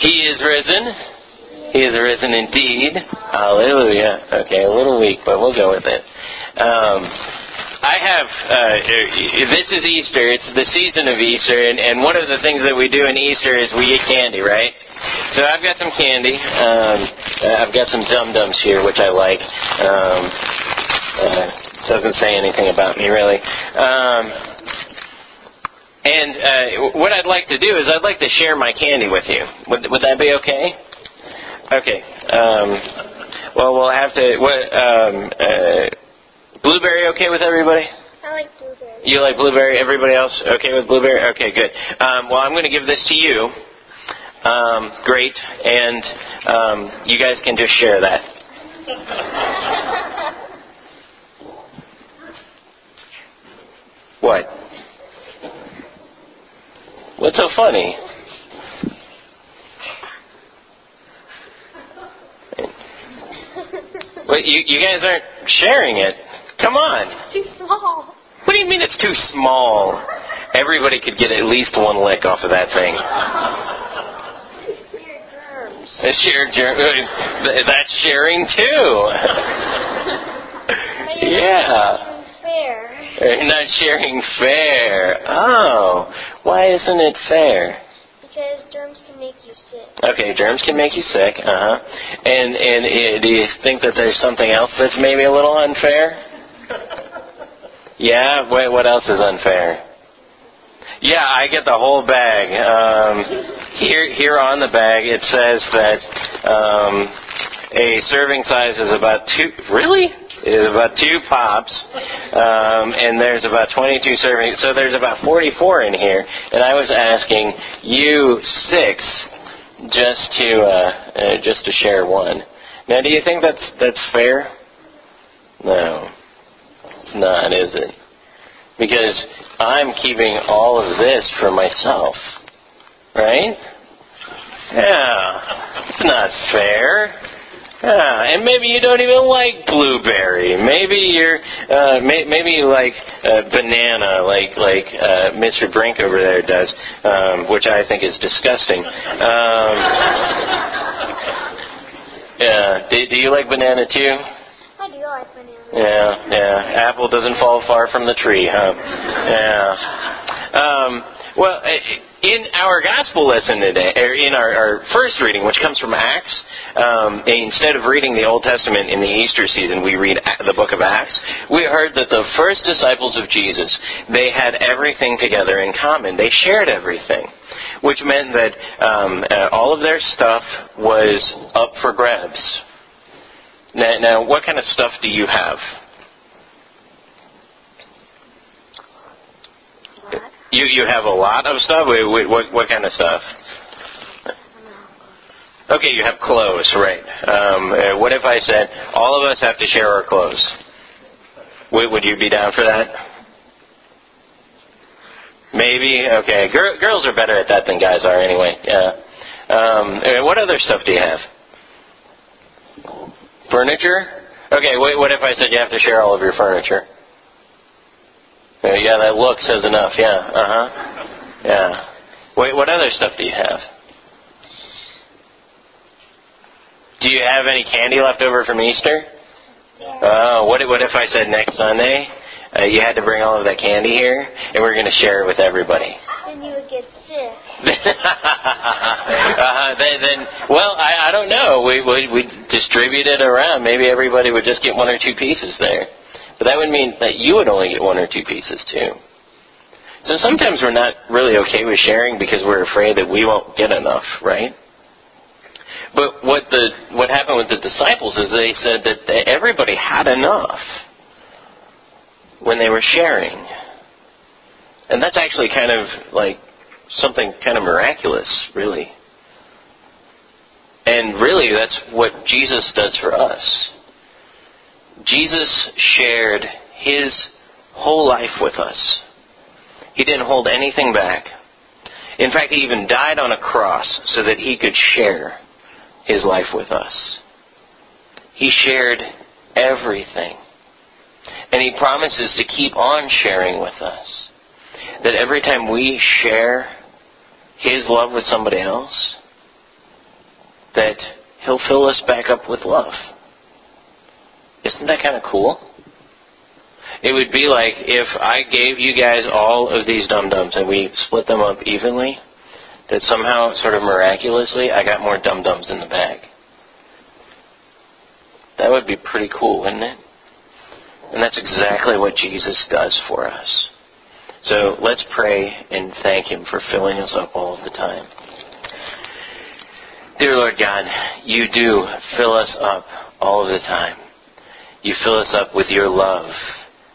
He is risen. He is risen indeed. Hallelujah. Okay, a little weak, but we'll go with it. Um, I have, uh, this is Easter. It's the season of Easter, and, and one of the things that we do in Easter is we get candy, right? So I've got some candy. Um, I've got some dum dums here, which I like. Um, uh, doesn't say anything about me really. Um, and uh, what I'd like to do is I'd like to share my candy with you. Would, would that be okay? Okay. Um, well, we'll have to. What? Um, uh, blueberry okay with everybody? I like blueberry. You like blueberry? Everybody else okay with blueberry? Okay, good. Um, well, I'm going to give this to you. Um, great, and um, you guys can just share that. What? What's so funny? Wait, you, you guys aren't sharing it. Come on. Too small. What do you mean it's too small? Everybody could get at least one lick off of that thing. Weird germs. That's share, ger- uh, that's sharing too. Yeah. Not Fair. You're not sharing fair. Oh, why isn't it fair? Because germs can make you sick. Okay, germs can make you sick. Uh huh. And and uh, do you think that there's something else that's maybe a little unfair? Yeah. Wait, what else is unfair? Yeah, I get the whole bag. Um, here, here on the bag, it says that um, a serving size is about two. Really? Is about two pops, um, and there's about 22 servings. So there's about 44 in here. And I was asking you six just to uh, uh, just to share one. Now, do you think that's that's fair? No, it's not, is it? Because I'm keeping all of this for myself, right? Yeah, it's not fair. Yeah, and maybe you don't even like blueberry. Maybe you're, uh, may, maybe you like uh, banana, like like uh, Mr. Brink over there does, um, which I think is disgusting. Um, yeah, do, do you like banana too? I do like banana. Yeah, yeah. Apple doesn't fall far from the tree, huh? Yeah. Um, well, in our gospel lesson today, or in our, our first reading, which comes from Acts, um, instead of reading the Old Testament in the Easter season, we read the book of Acts. We heard that the first disciples of Jesus, they had everything together in common. They shared everything, which meant that um, uh, all of their stuff was up for grabs. Now, now, what kind of stuff do you have? You you have a lot of stuff. Wait, wait, what what kind of stuff? Okay, you have clothes, right? Um, uh, what if I said all of us have to share our clothes? Would, you be down for that? Maybe. Okay. Gir- girls are better at that than guys are, anyway. Yeah. Um, uh, what other stuff do you have? Furniture. Okay. Wait, what if I said you have to share all of your furniture? Uh, yeah, that look says enough. Yeah. Uh huh. Yeah. Wait, what other stuff do you have? Do you have any candy left over from Easter? Yeah. Oh, what, what if I said next Sunday uh, you had to bring all of that candy here and we're going to share it with everybody? then you would get sick. uh, then, then, well, I, I don't know. We we we distribute it around. Maybe everybody would just get one or two pieces there, but that would mean that you would only get one or two pieces too. So sometimes we're not really okay with sharing because we're afraid that we won't get enough, right? But what the what happened with the disciples is they said that everybody had enough when they were sharing, and that's actually kind of like something kind of miraculous, really. And really, that's what Jesus does for us. Jesus shared his whole life with us. He didn't hold anything back. In fact, he even died on a cross so that he could share his life with us. He shared everything. And he promises to keep on sharing with us. That every time we share his love with somebody else, that He'll fill us back up with love. Isn't that kind of cool? It would be like if I gave you guys all of these dum dums and we split them up evenly, that somehow, sort of miraculously, I got more dum dums in the bag. That would be pretty cool, wouldn't it? And that's exactly what Jesus does for us. So let's pray and thank Him for filling us up all of the time. Dear Lord God, you do fill us up all of the time. You fill us up with your love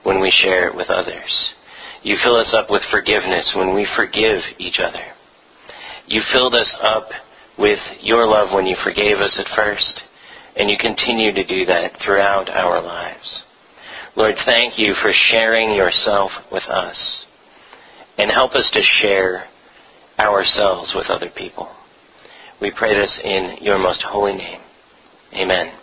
when we share it with others. You fill us up with forgiveness when we forgive each other. You filled us up with your love when you forgave us at first, and you continue to do that throughout our lives. Lord, thank you for sharing yourself with us, and help us to share ourselves with other people. We pray this in your most holy name. Amen.